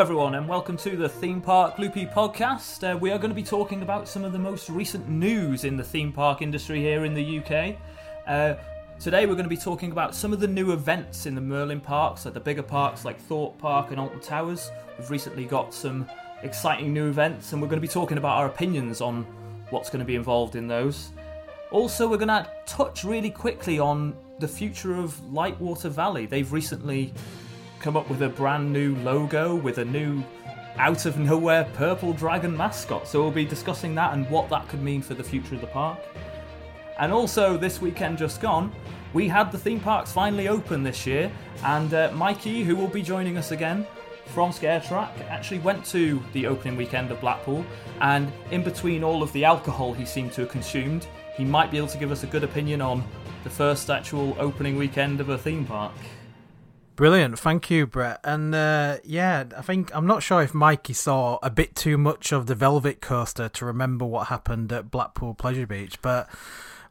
Everyone, and welcome to the Theme Park Loopy podcast. Uh, we are going to be talking about some of the most recent news in the theme park industry here in the UK. Uh, today, we're going to be talking about some of the new events in the Merlin parks, like the bigger parks like Thorpe Park and Alton Towers. We've recently got some exciting new events, and we're going to be talking about our opinions on what's going to be involved in those. Also, we're going to touch really quickly on the future of Lightwater Valley. They've recently come up with a brand new logo with a new out of nowhere purple dragon mascot. So we'll be discussing that and what that could mean for the future of the park. And also, this weekend just gone, we had the theme parks finally open this year, and uh, Mikey, who will be joining us again from ScareTrack, actually went to the opening weekend of Blackpool. And in between all of the alcohol he seemed to have consumed, he might be able to give us a good opinion on the first actual opening weekend of a theme park. Brilliant, thank you, Brett. And uh, yeah, I think I'm not sure if Mikey saw a bit too much of the Velvet Coaster to remember what happened at Blackpool Pleasure Beach. But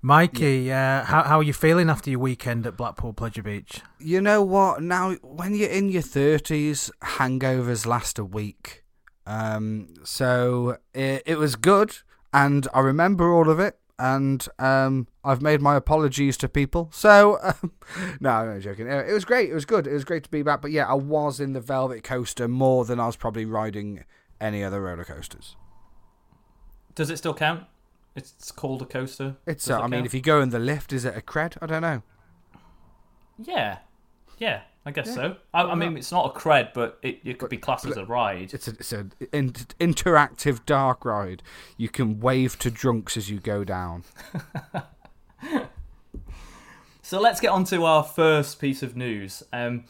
Mikey, yeah. uh, how how are you feeling after your weekend at Blackpool Pleasure Beach? You know what? Now, when you're in your thirties, hangovers last a week. Um, so it, it was good, and I remember all of it and um, I've made my apologies to people. So, um, no, I'm not joking. It was great. It was good. It was great to be back. But yeah, I was in the Velvet Coaster more than I was probably riding any other roller coasters. Does it still count? It's called a coaster. It's. Uh, it I mean, if you go in the lift, is it a cred? I don't know. Yeah, yeah. I guess yeah. so. I, I, mean, it's not a cred, but it, it could but, be classed as a ride. It's a, it's an in, interactive dark ride. You can wave to drunks as you go down. so let's get on to our first piece of news. Um,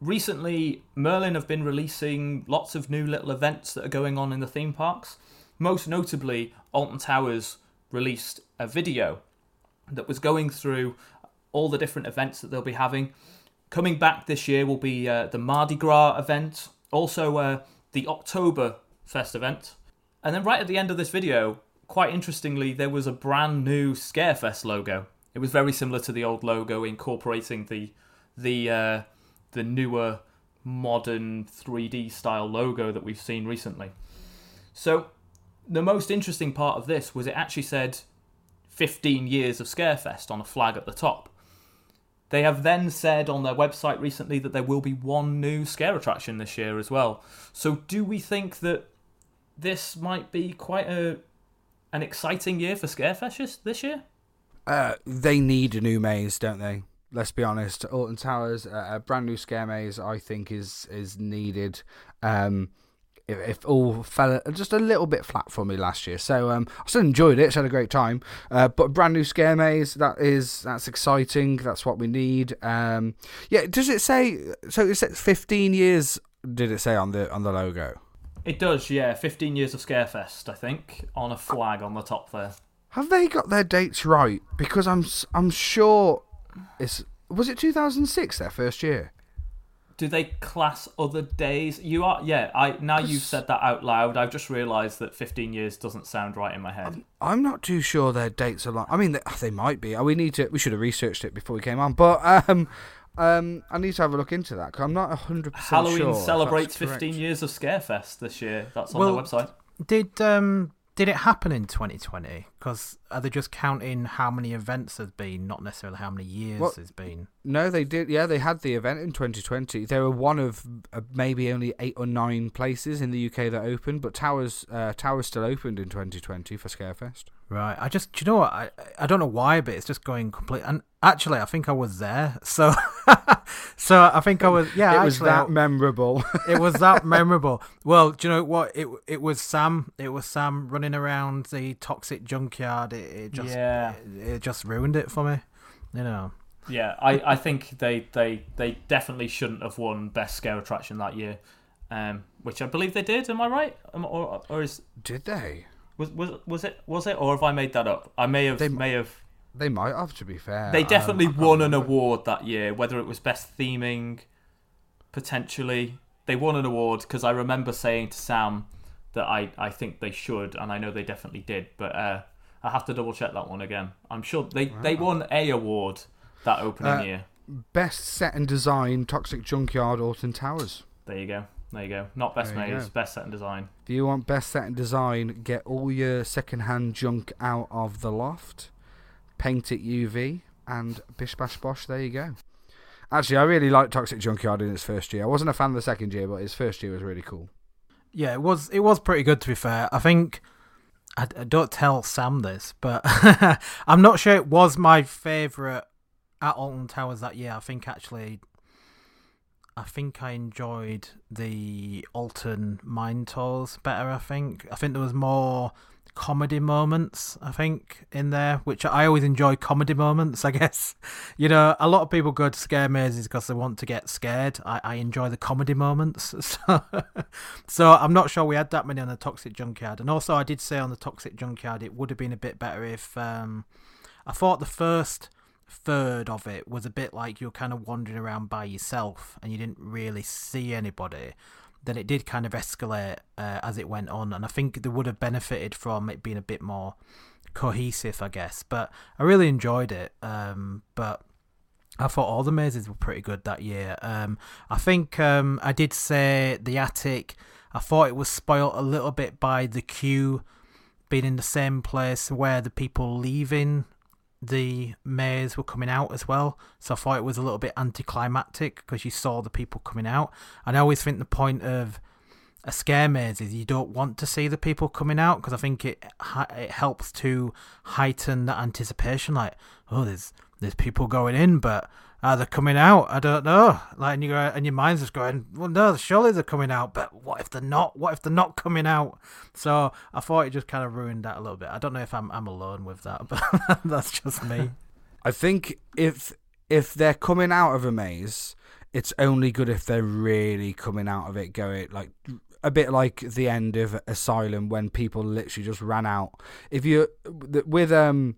recently, Merlin have been releasing lots of new little events that are going on in the theme parks. Most notably, Alton Towers released a video that was going through all the different events that they'll be having Coming back this year will be uh, the Mardi Gras event, also uh, the October Fest event. And then right at the end of this video, quite interestingly, there was a brand new Scarefest logo. It was very similar to the old logo, incorporating the the uh, the newer modern 3D style logo that we've seen recently. So the most interesting part of this was it actually said 15 years of Scarefest on a flag at the top. They have then said on their website recently that there will be one new scare attraction this year as well. So, do we think that this might be quite a an exciting year for Scarefest this year? Uh, they need a new maze, don't they? Let's be honest. Alton Towers, uh, a brand new scare maze, I think is is needed. Um, if, if all fell just a little bit flat for me last year. So um, I still enjoyed it. I had a great time. Uh, but brand new scare maze that is that's exciting. That's what we need. Um, yeah. Does it say? So it says 15 years. Did it say on the on the logo? It does. Yeah, 15 years of Scarefest. I think on a flag on the top there. Have they got their dates right? Because I'm I'm sure it's was it 2006 their first year do they class other days? You are, yeah. I now you've said that out loud. I've just realised that 15 years doesn't sound right in my head. I'm, I'm not too sure their dates are like. I mean, they, they, might be. We need to. We should have researched it before we came on. But um, um, I need to have a look into that because I'm not 100 percent sure. Halloween celebrates 15 years of Scarefest this year. That's on well, their website. Did um did it happen in 2020? Because are they just counting how many events there's been, not necessarily how many years well, there's been? No, they did. Yeah, they had the event in 2020. They were one of uh, maybe only eight or nine places in the UK that opened, but Towers uh, Towers still opened in 2020 for Scarefest. Right. I just, you know what? I I don't know why, but it's just going complete. And actually, I think I was there. So, so I think I was. Yeah, it actually, was that memorable. it was that memorable. Well, do you know what? It it was Sam. It was Sam running around the toxic junkyard. It, it just yeah. It, it just ruined it for me. You know. Yeah, I, I think they, they they definitely shouldn't have won best scare attraction that year, um, which I believe they did. Am I right? Or, or is did they? Was was was it was it or have I made that up? I may have they may have. They might have, to be fair. They definitely um, won an award that year, whether it was best theming, potentially. They won an award because I remember saying to Sam that I, I think they should, and I know they definitely did, but uh, I have to double check that one again. I'm sure they, wow. they won a award that opening uh, year. Best set and design, Toxic Junkyard, Alton Towers. There you go. There you go. Not best maze, best set and design. If you want best set and design, get all your second-hand junk out of the loft, paint it UV, and bish bash bosh. There you go. Actually, I really liked Toxic Junkyard in its first year. I wasn't a fan of the second year, but its first year was really cool. Yeah, it was it was pretty good to be fair. I think I, I don't tell Sam this, but I'm not sure it was my favourite at Alton Towers that year. I think actually, I think I enjoyed the Alton Mine Tours better. I think I think there was more comedy moments. I think in there, which I always enjoy comedy moments. I guess you know a lot of people go to scare mazes because they want to get scared. I, I enjoy the comedy moments. So so I'm not sure we had that many on the Toxic Junkyard. And also, I did say on the Toxic Junkyard it would have been a bit better if um, I thought the first third of it was a bit like you're kind of wandering around by yourself and you didn't really see anybody. Then it did kind of escalate uh, as it went on, and I think they would have benefited from it being a bit more cohesive, I guess. But I really enjoyed it. Um, but I thought all the mazes were pretty good that year. Um, I think um, I did say the attic. I thought it was spoilt a little bit by the queue being in the same place where the people leaving the maze were coming out as well. So I thought it was a little bit anticlimactic because you saw the people coming out. And I always think the point of a scare maze is you don't want to see the people coming out because I think it it helps to heighten that anticipation. Like, oh, there's there's people going in, but are they coming out? I don't know. Like, and you go, and your mind's just going, well, no, surely they're coming out, but what if they're not? What if they're not coming out? So I thought it just kind of ruined that a little bit. I don't know if I'm I'm alone with that, but that's just me. I think if if they're coming out of a maze, it's only good if they're really coming out of it going like a bit like the end of Asylum when people literally just ran out. If you with um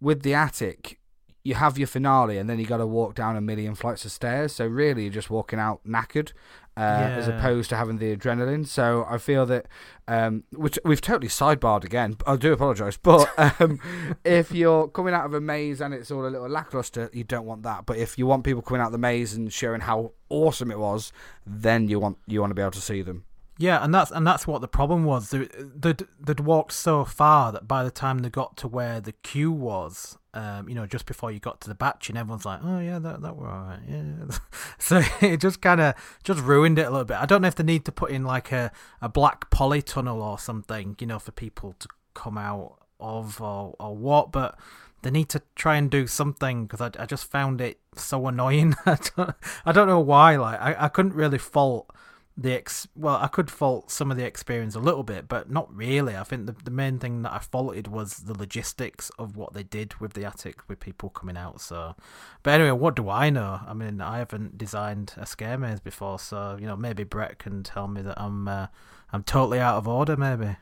with the attic, you have your finale and then you got to walk down a million flights of stairs. So really, you're just walking out knackered. Uh, As opposed to having the adrenaline, so I feel that, um, which we've totally sidebarred again. I do apologise, but um, if you're coming out of a maze and it's all a little lackluster, you don't want that. But if you want people coming out of the maze and showing how awesome it was, then you want you want to be able to see them. Yeah, and that's and that's what the problem was. They, they'd, they'd walked so far that by the time they got to where the queue was, um, you know, just before you got to the batch, and everyone's like, "Oh yeah, that that were alright." Yeah, so it just kind of just ruined it a little bit. I don't know if they need to put in like a a black polytunnel or something, you know, for people to come out of or or what, but. They need to try and do something because I, I just found it so annoying. I don't, I don't know why. Like I, I couldn't really fault the ex well i could fault some of the experience a little bit but not really. I think the, the main thing that i faulted was the logistics of what they did with the attic with people coming out so. But anyway what do i know? I mean i haven't designed a scare maze before so you know maybe brett can tell me that i'm uh, i'm totally out of order maybe.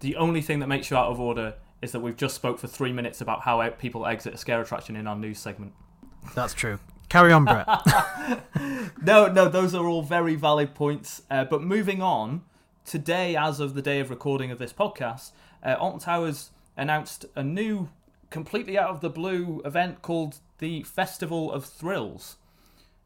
The only thing that makes you out of order is that we've just spoke for three minutes about how people exit a scare attraction in our news segment. that's true carry on brett No, no, those are all very valid points. Uh, but moving on, today, as of the day of recording of this podcast, uh, Alton Towers announced a new, completely out of the blue event called the Festival of Thrills.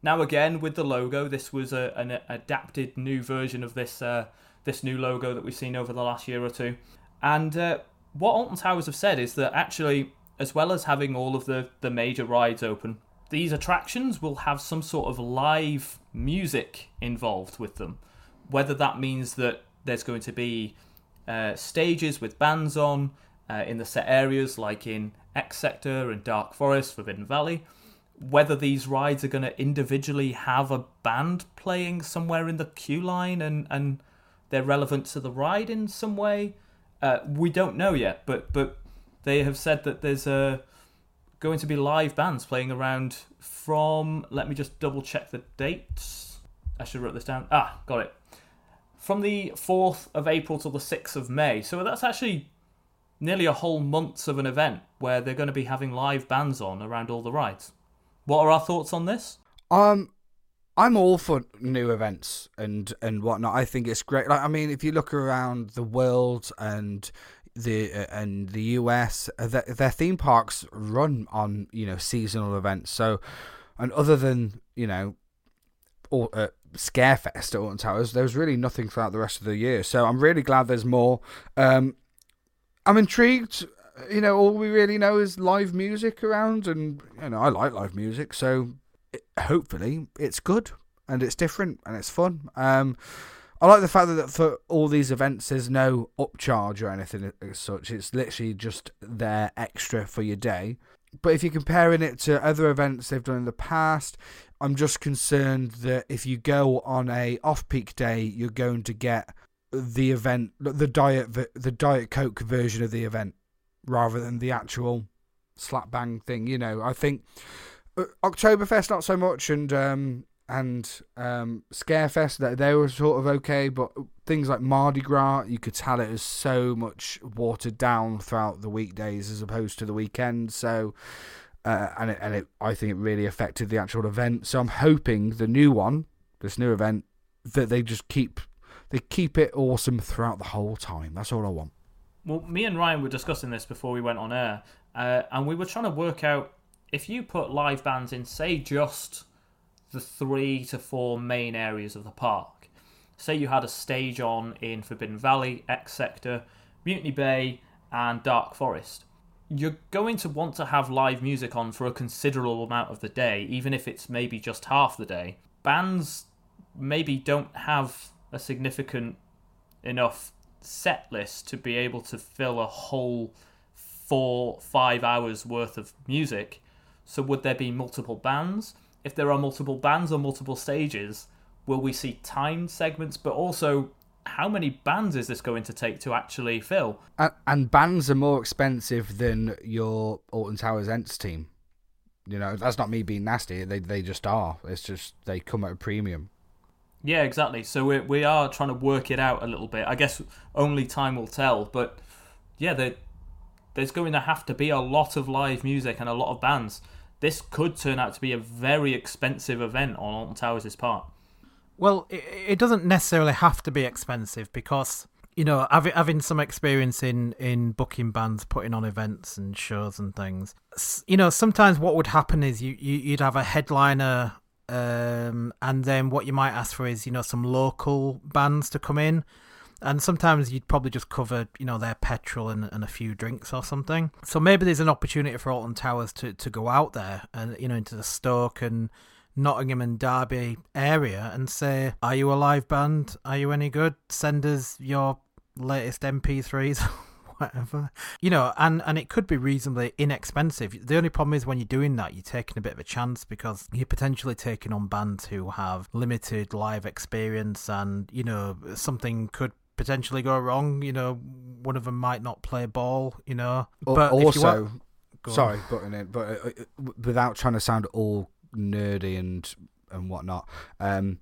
Now, again, with the logo, this was a, an adapted new version of this uh, this new logo that we've seen over the last year or two. And uh, what Alton Towers have said is that actually, as well as having all of the, the major rides open, these attractions will have some sort of live music involved with them. Whether that means that there's going to be uh, stages with bands on uh, in the set areas, like in X Sector and Dark Forest, Forbidden Valley, whether these rides are going to individually have a band playing somewhere in the queue line and, and they're relevant to the ride in some way, uh, we don't know yet. But but they have said that there's a going to be live bands playing around from. Let me just double check the dates. I should write this down. Ah, got it. From the 4th of April till the 6th of May. So that's actually nearly a whole month of an event where they're going to be having live bands on around all the rides. What are our thoughts on this? Um, I'm all for new events and and whatnot. I think it's great. Like, I mean, if you look around the world and the uh, and the US, uh, their, their theme parks run on you know seasonal events. So, and other than you know, or uh, Scarefest at Alton Towers, there was really nothing throughout the rest of the year. So I'm really glad there's more. Um, I'm intrigued. You know, all we really know is live music around, and you know, I like live music, so it, hopefully it's good and it's different and it's fun. Um, I like the fact that for all these events, there's no upcharge or anything as such. It's literally just there extra for your day. But if you're comparing it to other events they've done in the past, I'm just concerned that if you go on a off-peak day, you're going to get the event, the diet, the diet coke version of the event, rather than the actual slap bang thing. You know, I think uh, Oktoberfest not so much, and um, and um, Scarefest they, they were sort of okay, but things like Mardi Gras, you could tell it was so much watered down throughout the weekdays as opposed to the weekend. So, uh, and it, and it, I think it really affected the actual event. So I'm hoping the new one, this new event, that they just keep they keep it awesome throughout the whole time. That's all I want. Well, me and Ryan were discussing this before we went on air, uh, and we were trying to work out if you put live bands in, say, just the three to four main areas of the park. Say you had a stage on in Forbidden Valley, X Sector, Mutiny Bay, and Dark Forest. You're going to want to have live music on for a considerable amount of the day, even if it's maybe just half the day. Bands maybe don't have a significant enough set list to be able to fill a whole four, five hours worth of music. So, would there be multiple bands? If there are multiple bands or multiple stages, will we see timed segments? But also, how many bands is this going to take to actually fill? And, and bands are more expensive than your Alton Towers Ents team. You know, that's not me being nasty. They they just are. It's just they come at a premium. Yeah, exactly. So we we are trying to work it out a little bit. I guess only time will tell. But yeah, there's going to have to be a lot of live music and a lot of bands this could turn out to be a very expensive event on Alton Towers' part. Well, it, it doesn't necessarily have to be expensive because you know, having having some experience in in booking bands, putting on events and shows and things. You know, sometimes what would happen is you, you would have a headliner, um, and then what you might ask for is you know some local bands to come in, and sometimes you'd probably just cover you know their petrol and, and a few drinks or something. So maybe there's an opportunity for alton towers to, to go out there and you know into the stoke and nottingham and derby area and say are you a live band? Are you any good? Send us your latest mp3s whatever. You know and and it could be reasonably inexpensive. The only problem is when you're doing that you're taking a bit of a chance because you're potentially taking on bands who have limited live experience and you know something could potentially go wrong. You know, one of them might not play ball. You know, but also, sorry, butting in, but uh, uh, without trying to sound all nerdy and and whatnot. Um,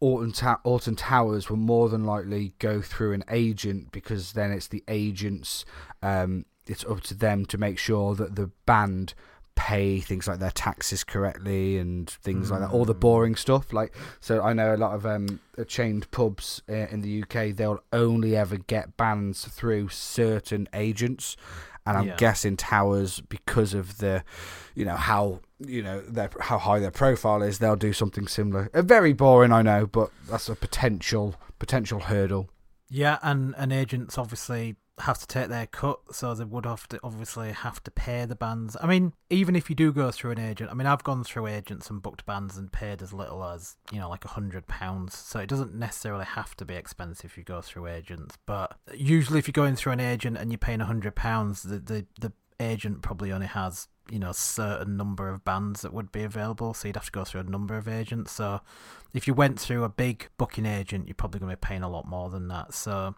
Alton, Ta- Alton Towers will more than likely go through an agent because then it's the agents. Um, it's up to them to make sure that the band pay things like their taxes correctly and things mm. like that all the mm. boring stuff like so i know a lot of um chained pubs uh, in the uk they'll only ever get bands through certain agents and i'm yeah. guessing towers because of the you know how you know their how high their profile is they'll do something similar uh, very boring i know but that's a potential potential hurdle yeah and and agents obviously have to take their cut, so they would have to obviously have to pay the bands. I mean, even if you do go through an agent, I mean, I've gone through agents and booked bands and paid as little as you know, like a hundred pounds. So it doesn't necessarily have to be expensive if you go through agents. But usually, if you're going through an agent and you're paying a hundred pounds, the, the the agent probably only has you know a certain number of bands that would be available so you'd have to go through a number of agents so if you went through a big booking agent you're probably going to be paying a lot more than that so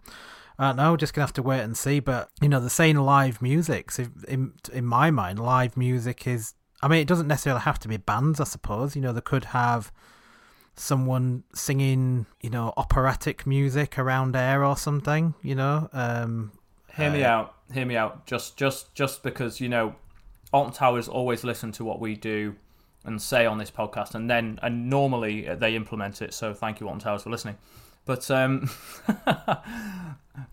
I don't know, just gonna have to wait and see. But you know, the saying live music. So in in my mind, live music is. I mean, it doesn't necessarily have to be bands. I suppose you know they could have someone singing, you know, operatic music around air or something. You know. Um, hear me uh, out. Hear me out. Just just just because you know, Alton Towers always listen to what we do and say on this podcast, and then and normally they implement it. So thank you, Alton Towers, for listening. But um, can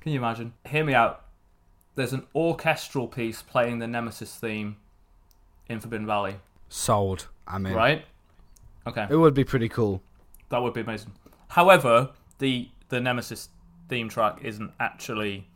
you imagine? Hear me out. There's an orchestral piece playing the Nemesis theme in Forbidden Valley. Sold. I mean, right? Okay. It would be pretty cool. That would be amazing. However, the the Nemesis theme track isn't actually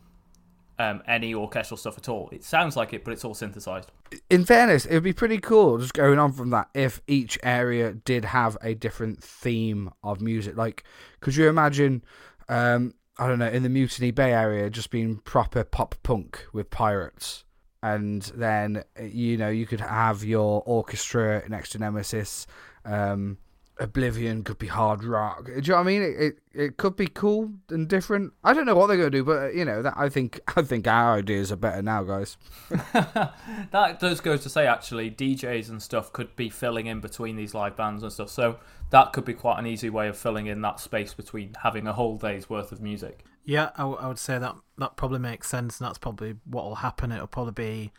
um, any orchestral stuff at all. It sounds like it, but it's all synthesized. In fairness, it would be pretty cool just going on from that if each area did have a different theme of music. Like, could you imagine, um, I don't know, in the Mutiny Bay area just being proper pop punk with pirates? And then, you know, you could have your orchestra next to Nemesis. Um, Oblivion could be hard rock. Do you know what I mean? It, it it could be cool and different. I don't know what they're going to do, but uh, you know that I think I think our ideas are better now, guys. that does go to say actually, DJs and stuff could be filling in between these live bands and stuff. So that could be quite an easy way of filling in that space between having a whole day's worth of music. Yeah, I, w- I would say that that probably makes sense, and that's probably what will happen. It'll probably be,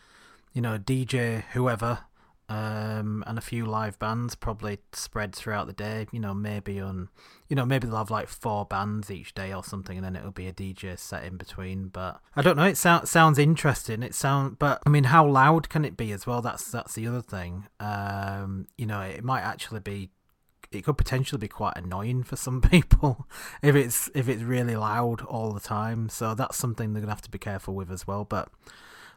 you know, DJ whoever um, and a few live bands probably spread throughout the day. You know, maybe on, you know, maybe they'll have like four bands each day or something, and then it'll be a DJ set in between. But I don't know. It sounds sounds interesting. It sound, but I mean, how loud can it be as well? That's that's the other thing. Um, you know, it might actually be. It could potentially be quite annoying for some people if it's if it's really loud all the time. So that's something they're gonna have to be careful with as well. But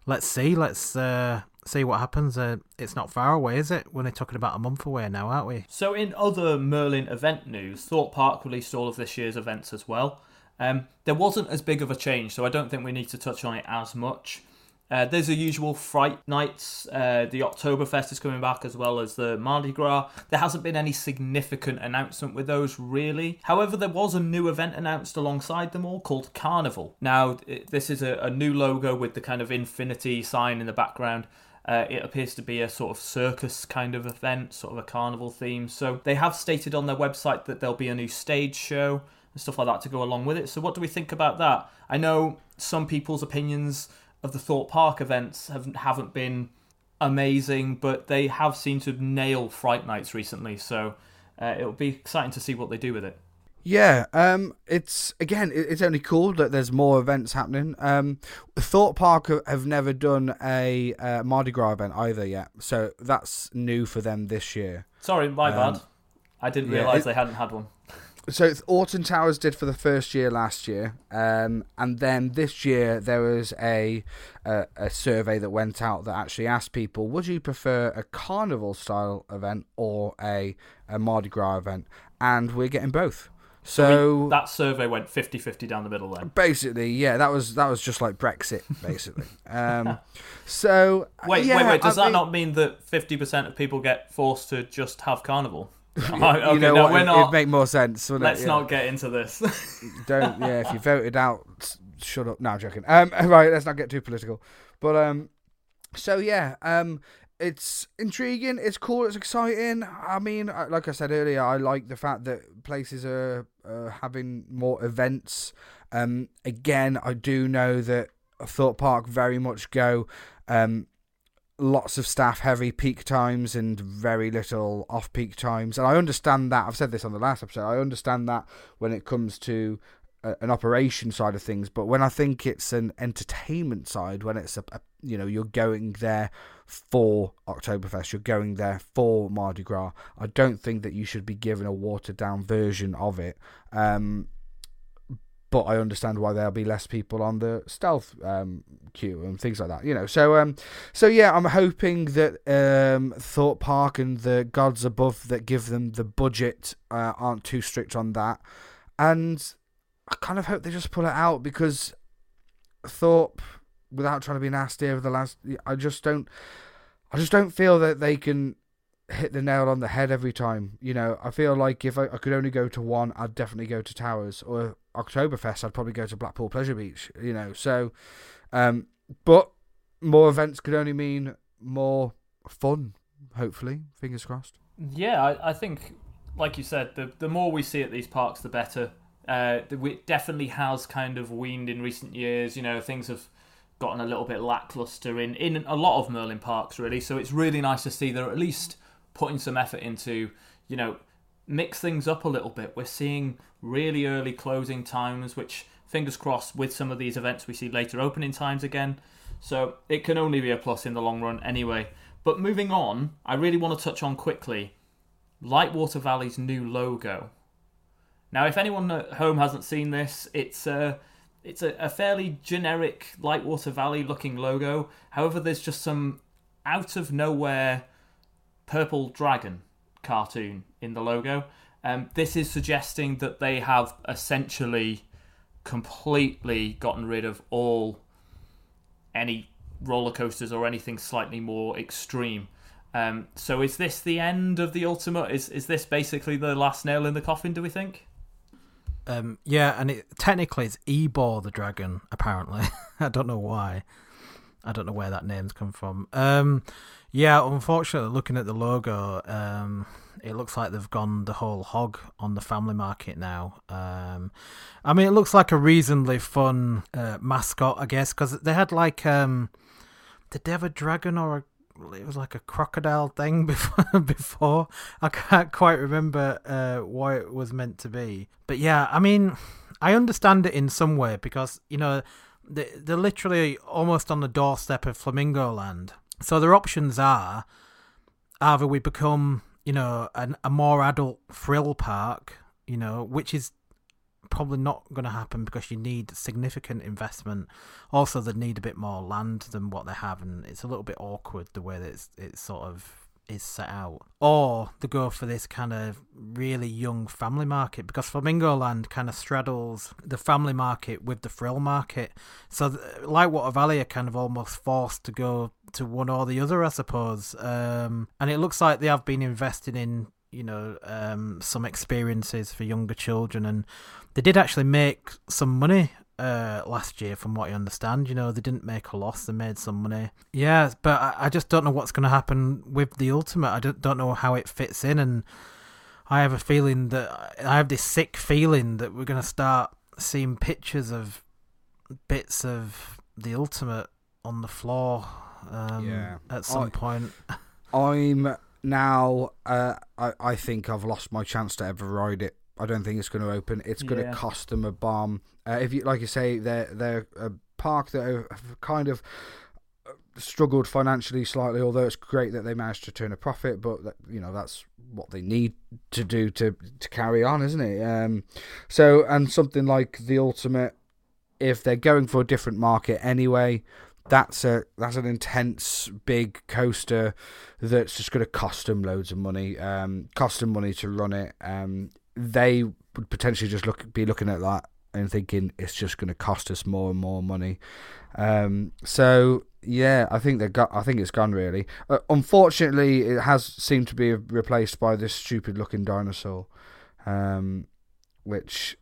let's see. Let's uh, see what happens. Uh, it's not far away, is it? We're only talking about a month away now, aren't we? So, in other Merlin event news, Thorpe Park released all of this year's events as well. Um, there wasn't as big of a change, so I don't think we need to touch on it as much. Uh, there's the usual Fright Nights. Uh, the Oktoberfest is coming back as well as the Mardi Gras. There hasn't been any significant announcement with those really. However, there was a new event announced alongside them all called Carnival. Now, this is a, a new logo with the kind of infinity sign in the background. Uh, it appears to be a sort of circus kind of event, sort of a carnival theme. So they have stated on their website that there'll be a new stage show and stuff like that to go along with it. So what do we think about that? I know some people's opinions of the Thorpe Park events have, haven't been amazing, but they have seemed to nail Fright Nights recently. So uh, it'll be exciting to see what they do with it. Yeah, um, it's again, it's only cool that there's more events happening. Um, Thorpe Park have never done a uh, Mardi Gras event either yet, so that's new for them this year. Sorry, my um, bad. I didn't yeah, realise they hadn't had one. So Alton Towers did for the first year last year, um, and then this year there was a, a, a survey that went out that actually asked people, would you prefer a carnival style event or a, a Mardi Gras event? And we're getting both. So, that survey went 50-50 down the middle then. Basically, yeah, that was that was just like Brexit, basically. um, so wait, yeah, wait, wait. Does I that mean, not mean that fifty percent of people get forced to just have carnival? Okay, you know no, what? We're not, it'd make more sense. Let's it? not get into this. Don't. Yeah, if you voted out, shut up. No, I'm joking. Um, right, let's not get too political. But um, so yeah, um, it's intriguing. It's cool. It's exciting. I mean, like I said earlier, I like the fact that places are uh, having more events. Um, again, I do know that Thorpe Park very much go um, lots of staff heavy peak times and very little off peak times. And I understand that. I've said this on the last episode. I understand that when it comes to a, an operation side of things, but when I think it's an entertainment side, when it's a, a you know you're going there for Oktoberfest, you're going there for Mardi Gras. I don't think that you should be given a watered down version of it. Um, but I understand why there'll be less people on the stealth um, queue and things like that. You know, so um, so yeah, I'm hoping that um, Thorpe Park and the gods above that give them the budget uh, aren't too strict on that, and I kind of hope they just pull it out because Thorpe, without trying to be nasty over the last, I just don't, I just don't feel that they can hit the nail on the head every time. You know, I feel like if I, I could only go to one, I'd definitely go to Towers or Oktoberfest, I'd probably go to Blackpool Pleasure Beach, you know. So, um, but more events could only mean more fun, hopefully. Fingers crossed. Yeah, I, I think, like you said, the, the more we see at these parks, the better. Uh, it definitely has kind of weaned in recent years. You know, things have gotten a little bit lackluster in, in a lot of Merlin parks, really. So it's really nice to see they're at least putting some effort into, you know, mix things up a little bit. We're seeing really early closing times, which fingers crossed with some of these events we see later opening times again. So it can only be a plus in the long run anyway. But moving on, I really want to touch on quickly Lightwater Valley's new logo. Now, if anyone at home hasn't seen this, it's a it's a, a fairly generic Lightwater Valley looking logo. However, there's just some out of nowhere purple dragon cartoon in the logo. Um, this is suggesting that they have essentially completely gotten rid of all any roller coasters or anything slightly more extreme. Um, so is this the end of the ultimate? Is is this basically the last nail in the coffin? Do we think? Um, yeah, and it technically it's Ebor the dragon. Apparently, I don't know why. I don't know where that name's come from. Um, yeah, unfortunately, looking at the logo, um, it looks like they've gone the whole hog on the family market now. Um, I mean, it looks like a reasonably fun uh, mascot, I guess, because they had like um, did they have a dragon or a it was like a crocodile thing before. before I can't quite remember uh, what it was meant to be, but yeah, I mean, I understand it in some way because you know they they're literally almost on the doorstep of Flamingo Land, so their options are either we become you know an, a more adult thrill park, you know, which is probably not going to happen because you need significant investment. Also, they need a bit more land than what they have, and it's a little bit awkward the way that it's, it's sort of is set out. Or they go for this kind of really young family market because Flamingo Land kind of straddles the family market with the thrill market. So, Lightwater Valley are kind of almost forced to go to one or the other, I suppose. Um, and it looks like they have been investing in you know um, some experiences for younger children and they did actually make some money uh, last year, from what I understand. You know, they didn't make a loss; they made some money. Yeah, but I, I just don't know what's going to happen with the Ultimate. I don't, don't know how it fits in, and I have a feeling that I have this sick feeling that we're going to start seeing pictures of bits of the Ultimate on the floor um, yeah. at some I, point. I'm now. Uh, I I think I've lost my chance to ever ride it I don't think it's going to open. It's going yeah. to cost them a bomb. Uh, if you like, you say they're they're a park that have kind of uh, struggled financially slightly. Although it's great that they managed to turn a profit, but that, you know that's what they need to do to to carry on, isn't it? Um, so and something like the ultimate, if they're going for a different market anyway, that's a that's an intense big coaster that's just going to cost them loads of money um cost them money to run it um they would potentially just look be looking at that and thinking it's just going to cost us more and more money. Um, so yeah, I think they got. I think it's gone really. Uh, unfortunately, it has seemed to be replaced by this stupid looking dinosaur, um, which.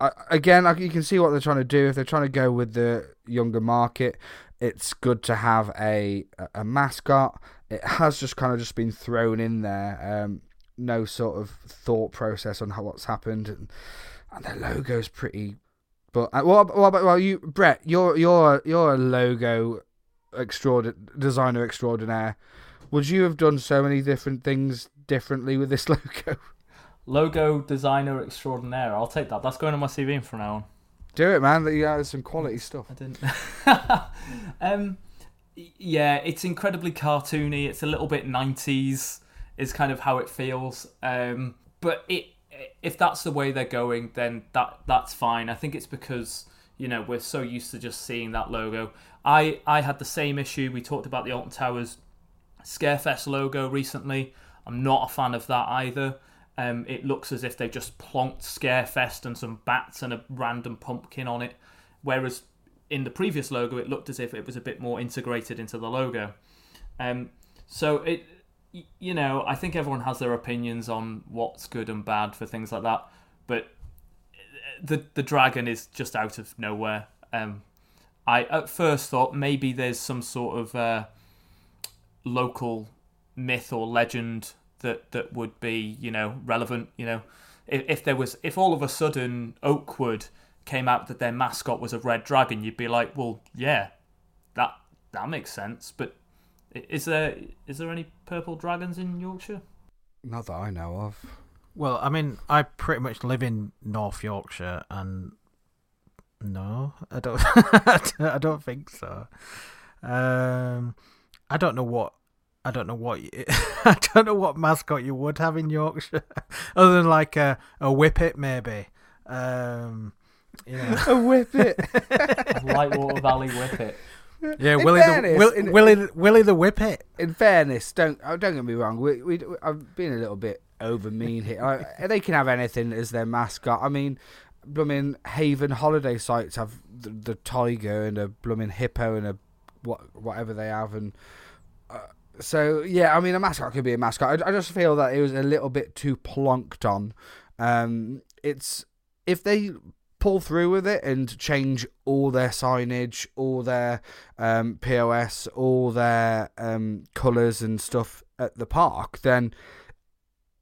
Uh, again, you can see what they're trying to do. If they're trying to go with the younger market, it's good to have a a mascot. It has just kind of just been thrown in there. Um, no sort of thought process on how what's happened, and, and their logo's pretty. But uh, what, what about well, you, Brett? You're you're you're a logo extraordinary designer extraordinaire. Would you have done so many different things differently with this logo? Logo designer extraordinaire. I'll take that. That's going on my CV from now on. Do it, man. That You got some quality stuff. I didn't. um, yeah, it's incredibly cartoony. It's a little bit nineties is kind of how it feels. Um, but it if that's the way they're going, then that that's fine. I think it's because you know we're so used to just seeing that logo. I I had the same issue. We talked about the Alton Towers Scarefest logo recently. I'm not a fan of that either. Um, it looks as if they just plonked Scarefest and some bats and a random pumpkin on it, whereas in the previous logo it looked as if it was a bit more integrated into the logo. Um, so it you know, I think everyone has their opinions on what's good and bad for things like that, but the the dragon is just out of nowhere. Um, I at first thought maybe there's some sort of uh, local myth or legend that that would be you know relevant. You know, if, if there was if all of a sudden Oakwood came out that their mascot was a red dragon, you'd be like, well, yeah, that that makes sense. But is there is there any purple dragons in Yorkshire? Not that I know of. Well, I mean, I pretty much live in North Yorkshire, and no, I don't. I don't think so. Um, I don't know what I don't know what you, I don't know what mascot you would have in Yorkshire, other than like a a whippet maybe. Um, you know. a whippet. Lightwater Valley Whippet. Yeah, In Willie fairness, the Will, in- Willie the- Willie the Whippet. in fairness, don't oh, don't get me wrong. We, we I've been a little bit over mean here. I, they can have anything as their mascot. I mean, blooming Haven holiday sites have the, the tiger and a blooming hippo and a what whatever they have and. Uh, so yeah, I mean, a mascot could be a mascot. I, I just feel that it was a little bit too plonked on. Um, it's if they pull through with it and change all their signage, all their um, POS, all their um, colours and stuff at the park, then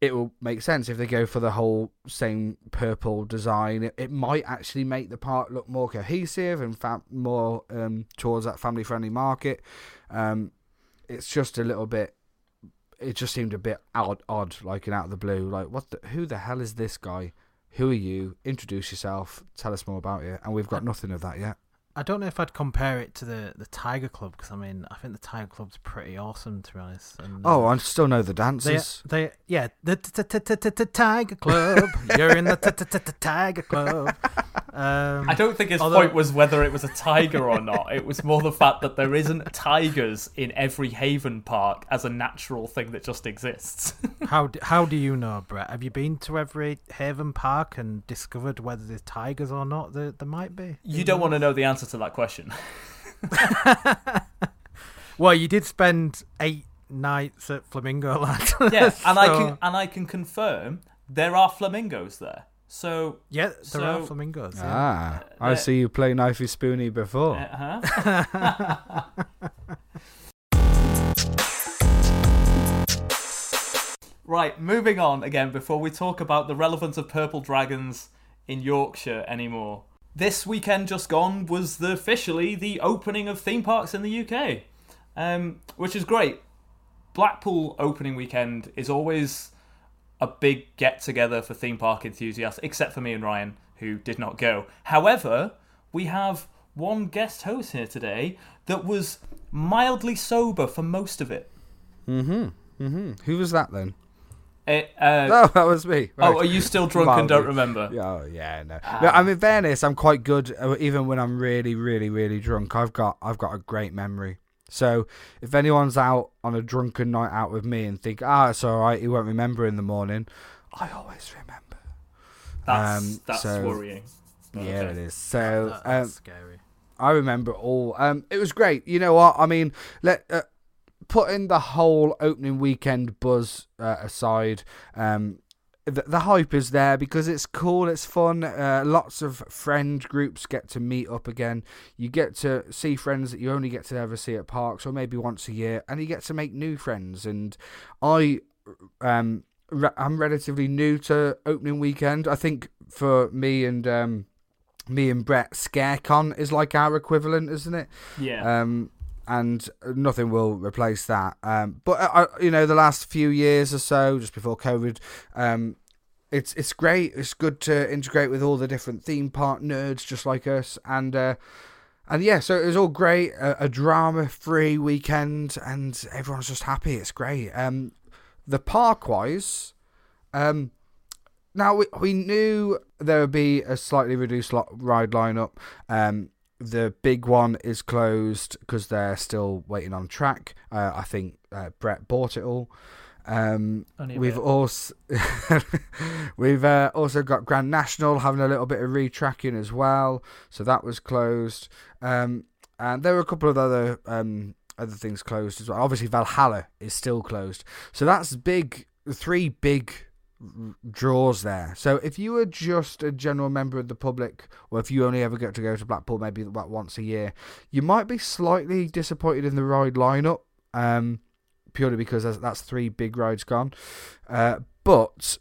it will make sense if they go for the whole same purple design. It, it might actually make the park look more cohesive and fa- more um, towards that family friendly market. Um, it's just a little bit. It just seemed a bit odd, odd, like an out of the blue. Like, what? The, who the hell is this guy? Who are you? Introduce yourself. Tell us more about you. And we've got nothing of that yet. I don't know if I'd compare it to the, the Tiger Club because I mean I think the Tiger Club's pretty awesome to be honest. And, uh, Oh, I still know the dances. they yeah the Tiger Club. You're in the Tiger Club. Um, I don't think his Although- point was whether it was a tiger or not. It was more the fact that there isn't tigers in every Haven park as a natural thing that just exists. How d- how do you know, Brett? Have you been to every Haven Park and discovered whether there's tigers or not? There, there might be. you don't want to know the answer to that question. Well, you did spend eight nights at Flamingo Land. Yeah, and I can and I can confirm there are flamingos there. So Yeah, there are flamingos. yeah. Ah, I Uh, see you play Knifey Spoony before. uh-huh. Right, moving on again before we talk about the relevance of purple dragons in Yorkshire anymore. This weekend just gone was the, officially the opening of theme parks in the UK, um, which is great. Blackpool opening weekend is always a big get together for theme park enthusiasts, except for me and Ryan, who did not go. However, we have one guest host here today that was mildly sober for most of it. Mm-hmm. Mm-hmm. Who was that then? It, uh, Oh, that was me. Oh, are you still drunk and don't remember? Yeah, Oh yeah, no. no. I'm in fairness. I'm quite good, uh, even when I'm really, really, really drunk. I've got, I've got a great memory. So if anyone's out on a drunken night out with me and think, ah, it's all right, he won't remember in the morning, I always remember. That's Um, that's so- worrying. But yeah, okay. it is. So That- um, scary. I remember it all. Um, it was great. You know what? I mean, let uh, putting the whole opening weekend buzz uh, aside. Um, the, hype is there because it's cool, it's fun. Uh, lots of friend groups get to meet up again. You get to see friends that you only get to ever see at parks or maybe once a year, and you get to make new friends. And I, um, re- I'm relatively new to opening weekend. I think for me and um, me and Brett, ScareCon is like our equivalent, isn't it? Yeah. Um, and nothing will replace that. Um, but uh, you know, the last few years or so, just before COVID, um, it's it's great. It's good to integrate with all the different theme park nerds, just like us, and uh, and yeah, so it was all great. A, a drama-free weekend, and everyone's just happy. It's great. Um, the park-wise, um, now we we knew there would be a slightly reduced ride lineup. Um, the big one is closed because they're still waiting on track. Uh, I think uh, Brett bought it all. Um, we've also we've uh, also got Grand National having a little bit of retracking as well, so that was closed. Um, and there were a couple of other um, other things closed as well. Obviously, Valhalla is still closed, so that's big. Three big r- draws there. So if you were just a general member of the public, or if you only ever get to go to Blackpool maybe about once a year, you might be slightly disappointed in the ride lineup. Um, purely because that's, three big rides gone. Uh, but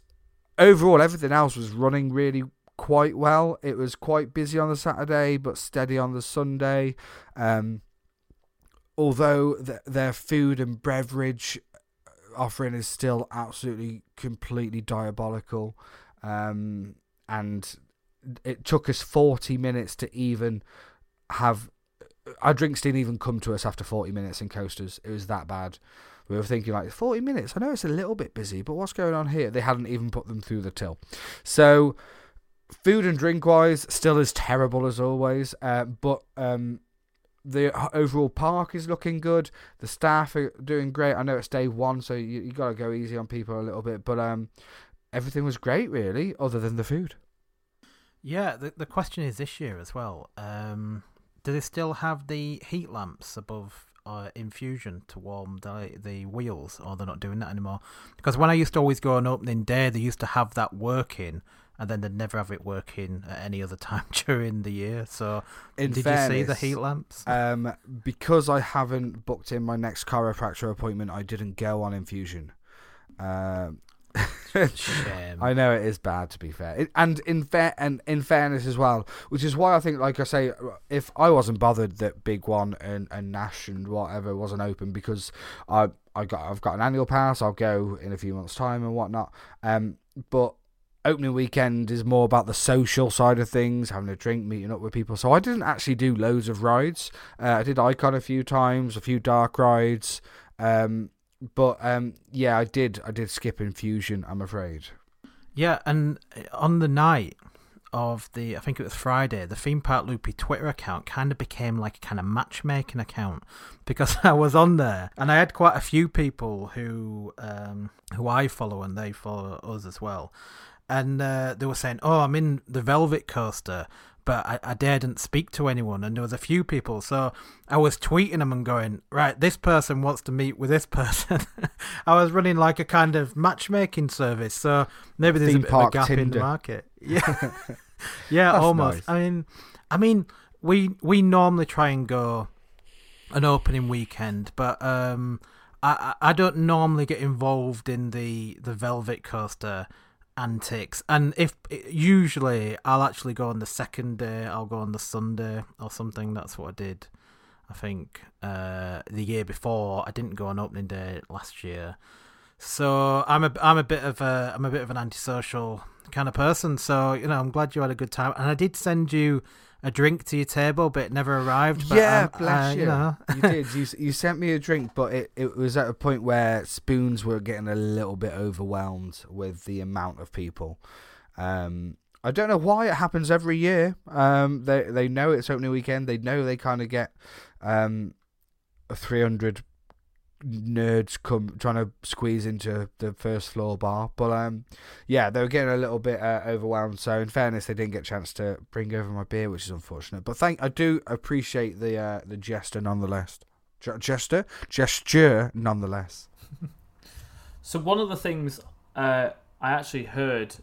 overall, everything else was running really quite well. It was quite busy on the Saturday, but steady on the Sunday. Um, although th- their food and beverage offering is still absolutely completely diabolical, um, and it took us forty minutes to even have our drinks didn't even come to us after 40 minutes in coasters. It was that bad. We were thinking like 40 minutes. I know it's a little bit busy, but what's going on here? They hadn't even put them through the till. So, food and drink wise, still as terrible as always. Uh, but um, the overall park is looking good. The staff are doing great. I know it's day one, so you you got to go easy on people a little bit. But um, everything was great, really, other than the food. Yeah, the the question is this year as well. Um, do they still have the heat lamps above uh, infusion to warm the the wheels, or they're not doing that anymore? Because when I used to always go on opening day, they used to have that working, and then they'd never have it working at any other time during the year. So, In did you see the heat lamps? Um, because I haven't booked in my next chiropractor appointment, I didn't go on infusion. Um, Shame. I know it is bad to be fair, it, and in fair and in fairness as well, which is why I think, like I say, if I wasn't bothered that Big One and, and Nash and whatever wasn't open because I I got I've got an annual pass, I'll go in a few months' time and whatnot. Um, but opening weekend is more about the social side of things, having a drink, meeting up with people. So I didn't actually do loads of rides. Uh, I did Icon a few times, a few dark rides. Um, but um, yeah, I did. I did skip infusion. I'm afraid. Yeah, and on the night of the, I think it was Friday, the Theme Park Loopy Twitter account kind of became like a kind of matchmaking account because I was on there and I had quite a few people who um, who I follow and they follow us as well, and uh, they were saying, "Oh, I'm in the Velvet Coaster." But I, I daredn't speak to anyone, and there was a few people. So I was tweeting them and going, right, this person wants to meet with this person. I was running like a kind of matchmaking service. So maybe there's Theme a bit of a gap in the market. Yeah, yeah, That's almost. nice. I mean, I mean, we we normally try and go an opening weekend, but um, I I I don't normally get involved in the the Velvet Coaster antics, and if usually I'll actually go on the second day, I'll go on the Sunday or something. That's what I did. I think uh, the year before I didn't go on opening day last year, so I'm a I'm a bit of a I'm a bit of an antisocial kind of person. So you know I'm glad you had a good time, and I did send you a drink to your table, but it never arrived. But, yeah, um, bless uh, you. you know. you did. You you sent me a drink, but it, it was at a point where spoons were getting a little bit overwhelmed with the amount of people. Um, I don't know why it happens every year. Um, they they know it's opening weekend. They know they kind of get um, a three hundred nerds come trying to squeeze into the first floor bar. But um, yeah, they were getting a little bit uh, overwhelmed. So in fairness, they didn't get a chance to bring over my beer, which is unfortunate. But thank, I do appreciate the uh, the gesture nonetheless. Ge- Gesture, gesture nonetheless. So one of the things uh, I actually heard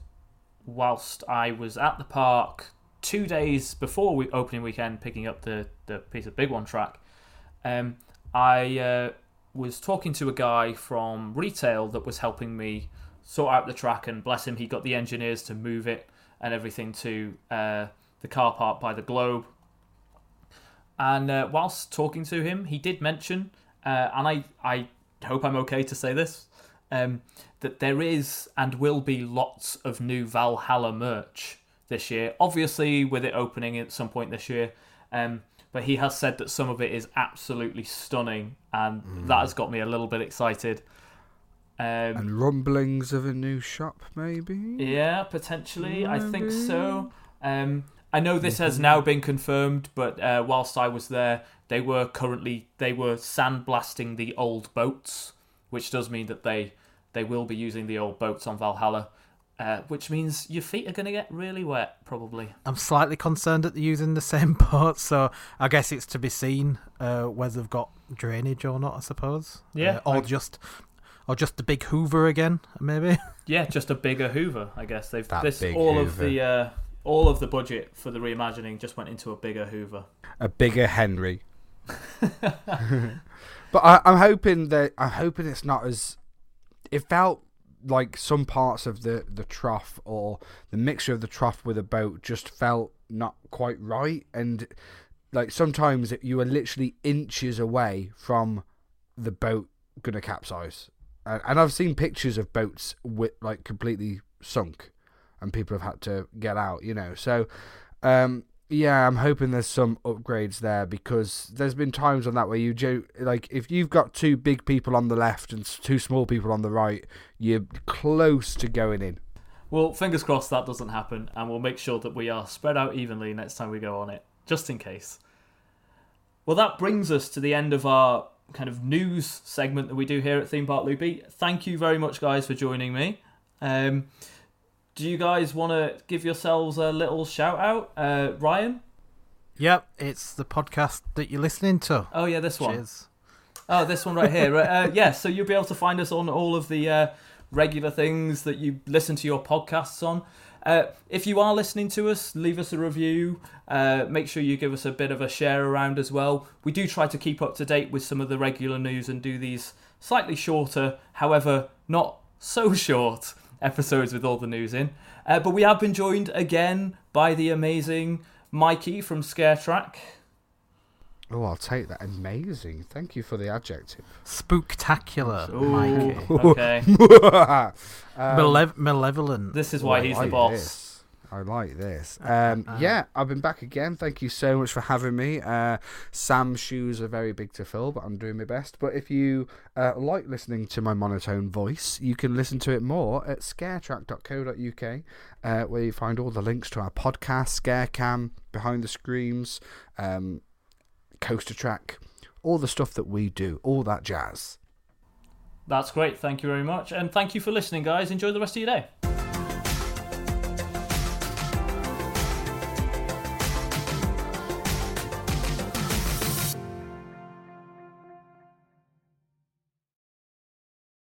whilst I was at the park two days before we opening weekend, picking up the the piece of big one track, um, I uh, was talking to a guy from retail that was helping me sort out the track, and bless him, he got the engineers to move it and everything to uh, the car park by the Globe. And uh, whilst talking to him, he did mention, uh, and I, I hope I'm okay to say this, um, that there is and will be lots of new Valhalla merch this year. Obviously, with it opening at some point this year, um, but he has said that some of it is absolutely stunning, and that has got me a little bit excited. Um, And rumblings of a new shop, maybe. yeah, potentially. I think so. Um, I know this has now been confirmed, but uh, whilst I was there, they were currently they were sandblasting the old boats, which does mean that they they will be using the old boats on Valhalla, uh, which means your feet are going to get really wet, probably. I'm slightly concerned at they're using the same boat, so I guess it's to be seen uh, whether they've got drainage or not. I suppose. Yeah, Uh, or I- just, or just the big Hoover again, maybe. Yeah, just a bigger Hoover, I guess. They've That this big all of the uh, all of the budget for the reimagining just went into a bigger Hoover. A bigger Henry. but I, I'm hoping that I'm hoping it's not as. It felt like some parts of the the trough or the mixture of the trough with a boat just felt not quite right, and like sometimes you were literally inches away from the boat gonna capsize. And, and I've seen pictures of boats with like completely sunk, and people have had to get out. You know, so um, yeah, I'm hoping there's some upgrades there because there's been times on that where you jo- like if you've got two big people on the left and two small people on the right, you're close to going in. Well, fingers crossed that doesn't happen, and we'll make sure that we are spread out evenly next time we go on it, just in case. Well, that brings us to the end of our kind of news segment that we do here at Theme Park Loopy. Thank you very much, guys, for joining me. Um, do you guys want to give yourselves a little shout out, uh, Ryan? Yep, it's the podcast that you're listening to. Oh yeah, this one. Cheers. Oh, this one right here. uh, yeah, so you'll be able to find us on all of the uh, regular things that you listen to your podcasts on. Uh, if you are listening to us, leave us a review. Uh, make sure you give us a bit of a share around as well. We do try to keep up to date with some of the regular news and do these slightly shorter, however, not so short episodes with all the news in. Uh, but we have been joined again by the amazing Mikey from ScareTrack. Oh, I'll take that. Amazing. Thank you for the adjective. Spooktacular, Mikey. Okay, Um, Malev- malevolent. this is why I he's the boss. this. I like this. Um, yeah, I've been back again. Thank you so much for having me. Uh, Sam's shoes are very big to fill, but I'm doing my best. But if you uh, like listening to my monotone voice, you can listen to it more at scaretrack.co.uk, uh, where you find all the links to our podcast, Scarecam, Behind the Screams, um, Coaster Track, all the stuff that we do, all that jazz. That's great. Thank you very much. And thank you for listening, guys. Enjoy the rest of your day.